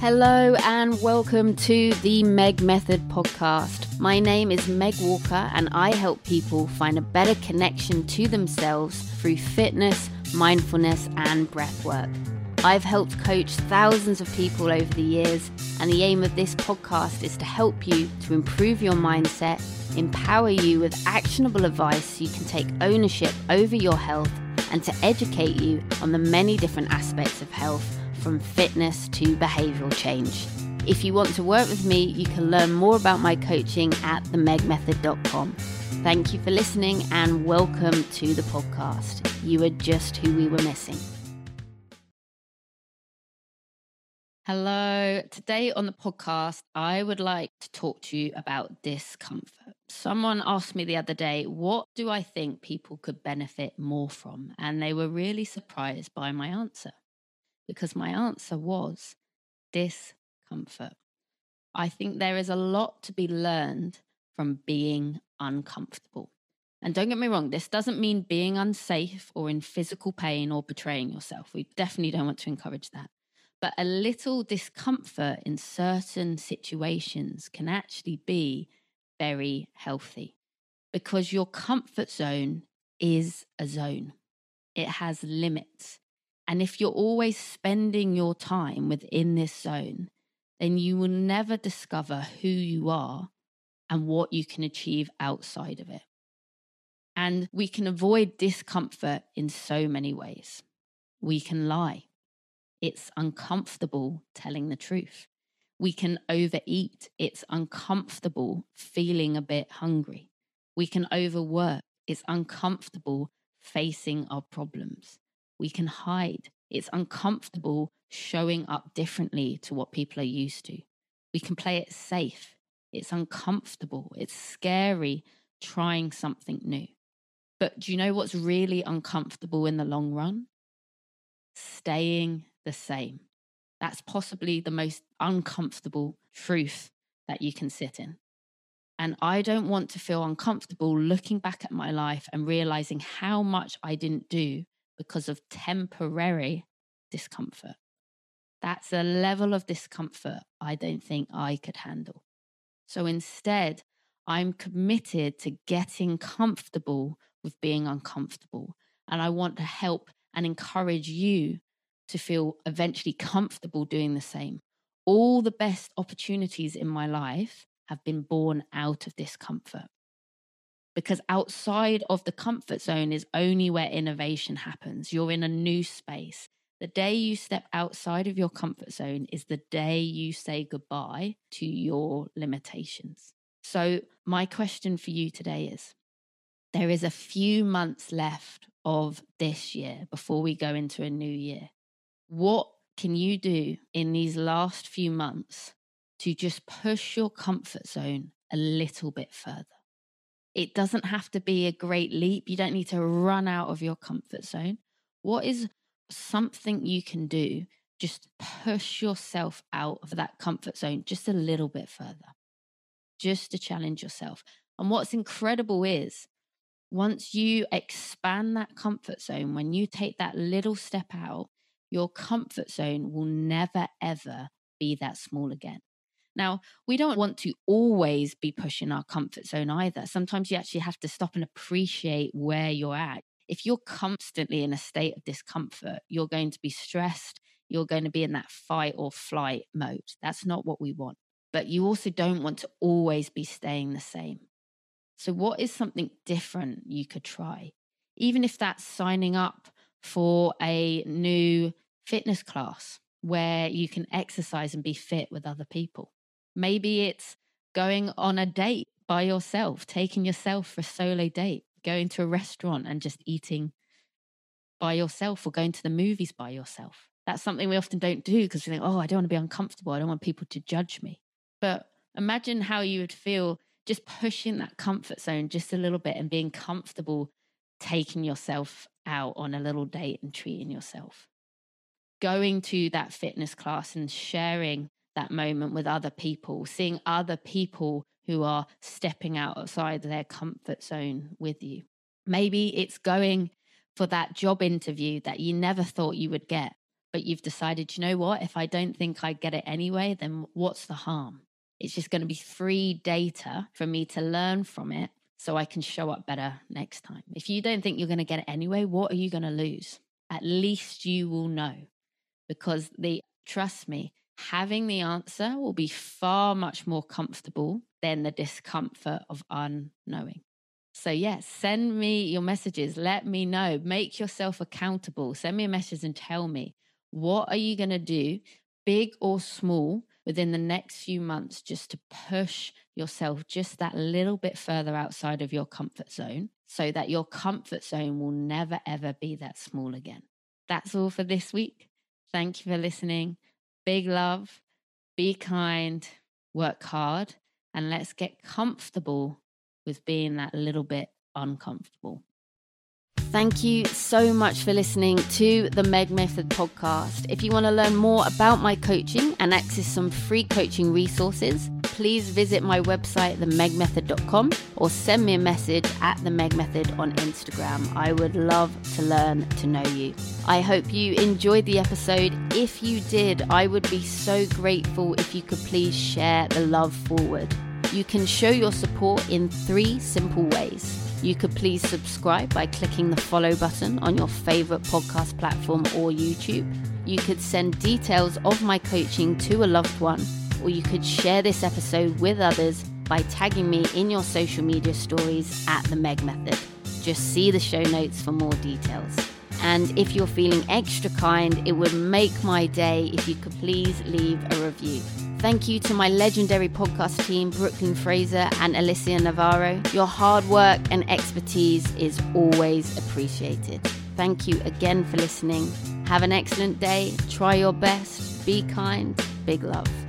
Hello and welcome to the Meg Method podcast. My name is Meg Walker and I help people find a better connection to themselves through fitness, mindfulness, and breath work. I've helped coach thousands of people over the years, and the aim of this podcast is to help you to improve your mindset, empower you with actionable advice so you can take ownership over your health, and to educate you on the many different aspects of health from fitness to behavioral change. If you want to work with me, you can learn more about my coaching at themegmethod.com. Thank you for listening and welcome to the podcast. You are just who we were missing. Hello. Today on the podcast, I would like to talk to you about discomfort. Someone asked me the other day, What do I think people could benefit more from? And they were really surprised by my answer because my answer was discomfort. I think there is a lot to be learned from being uncomfortable. And don't get me wrong, this doesn't mean being unsafe or in physical pain or betraying yourself. We definitely don't want to encourage that. But a little discomfort in certain situations can actually be very healthy because your comfort zone is a zone, it has limits. And if you're always spending your time within this zone, then you will never discover who you are and what you can achieve outside of it. And we can avoid discomfort in so many ways. We can lie. It's uncomfortable telling the truth. We can overeat. It's uncomfortable feeling a bit hungry. We can overwork. It's uncomfortable facing our problems we can hide. It's uncomfortable showing up differently to what people are used to. We can play it safe. It's uncomfortable. It's scary trying something new. But do you know what's really uncomfortable in the long run? Staying the same. That's possibly the most uncomfortable truth that you can sit in. And I don't want to feel uncomfortable looking back at my life and realizing how much I didn't do because of temporary discomfort. That's a level of discomfort I don't think I could handle. So instead, I'm committed to getting comfortable with being uncomfortable. And I want to help and encourage you to feel eventually comfortable doing the same. All the best opportunities in my life have been born out of discomfort because outside of the comfort zone is only where innovation happens. You're in a new space. The day you step outside of your comfort zone is the day you say goodbye to your limitations. So, my question for you today is there is a few months left of this year before we go into a new year. What can you do in these last few months to just push your comfort zone a little bit further? It doesn't have to be a great leap. You don't need to run out of your comfort zone. What is something you can do? Just push yourself out of that comfort zone just a little bit further, just to challenge yourself. And what's incredible is once you expand that comfort zone, when you take that little step out, your comfort zone will never, ever be that small again. Now, we don't want to always be pushing our comfort zone either. Sometimes you actually have to stop and appreciate where you're at. If you're constantly in a state of discomfort, you're going to be stressed. You're going to be in that fight or flight mode. That's not what we want. But you also don't want to always be staying the same. So, what is something different you could try? Even if that's signing up for a new fitness class where you can exercise and be fit with other people. Maybe it's going on a date by yourself, taking yourself for a solo date, going to a restaurant and just eating by yourself or going to the movies by yourself. That's something we often don't do because we think, oh, I don't want to be uncomfortable. I don't want people to judge me. But imagine how you would feel just pushing that comfort zone just a little bit and being comfortable taking yourself out on a little date and treating yourself. Going to that fitness class and sharing that moment with other people, seeing other people who are stepping outside their comfort zone with you. Maybe it's going for that job interview that you never thought you would get, but you've decided, you know what, if I don't think I get it anyway, then what's the harm? It's just going to be free data for me to learn from it so I can show up better next time. If you don't think you're going to get it anyway, what are you going to lose? At least you will know because the trust me, having the answer will be far much more comfortable than the discomfort of unknowing. So, yes, send me your messages. Let me know. Make yourself accountable. Send me a message and tell me what are you going to do, big or small, within the next few months just to push yourself just that little bit further outside of your comfort zone so that your comfort zone will never, ever be that small again. That's all for this week. Thank you for listening. Big love, be kind, work hard, and let's get comfortable with being that little bit uncomfortable. Thank you so much for listening to the Meg Method podcast. If you want to learn more about my coaching and access some free coaching resources, please visit my website, themegmethod.com, or send me a message at the Meg Method on Instagram. I would love to learn to know you. I hope you enjoyed the episode. If you did, I would be so grateful if you could please share the love forward. You can show your support in three simple ways. You could please subscribe by clicking the follow button on your favorite podcast platform or YouTube. You could send details of my coaching to a loved one, or you could share this episode with others by tagging me in your social media stories at the Meg Method. Just see the show notes for more details. And if you're feeling extra kind, it would make my day if you could please leave a review. Thank you to my legendary podcast team, Brooklyn Fraser and Alicia Navarro. Your hard work and expertise is always appreciated. Thank you again for listening. Have an excellent day. Try your best. Be kind. Big love.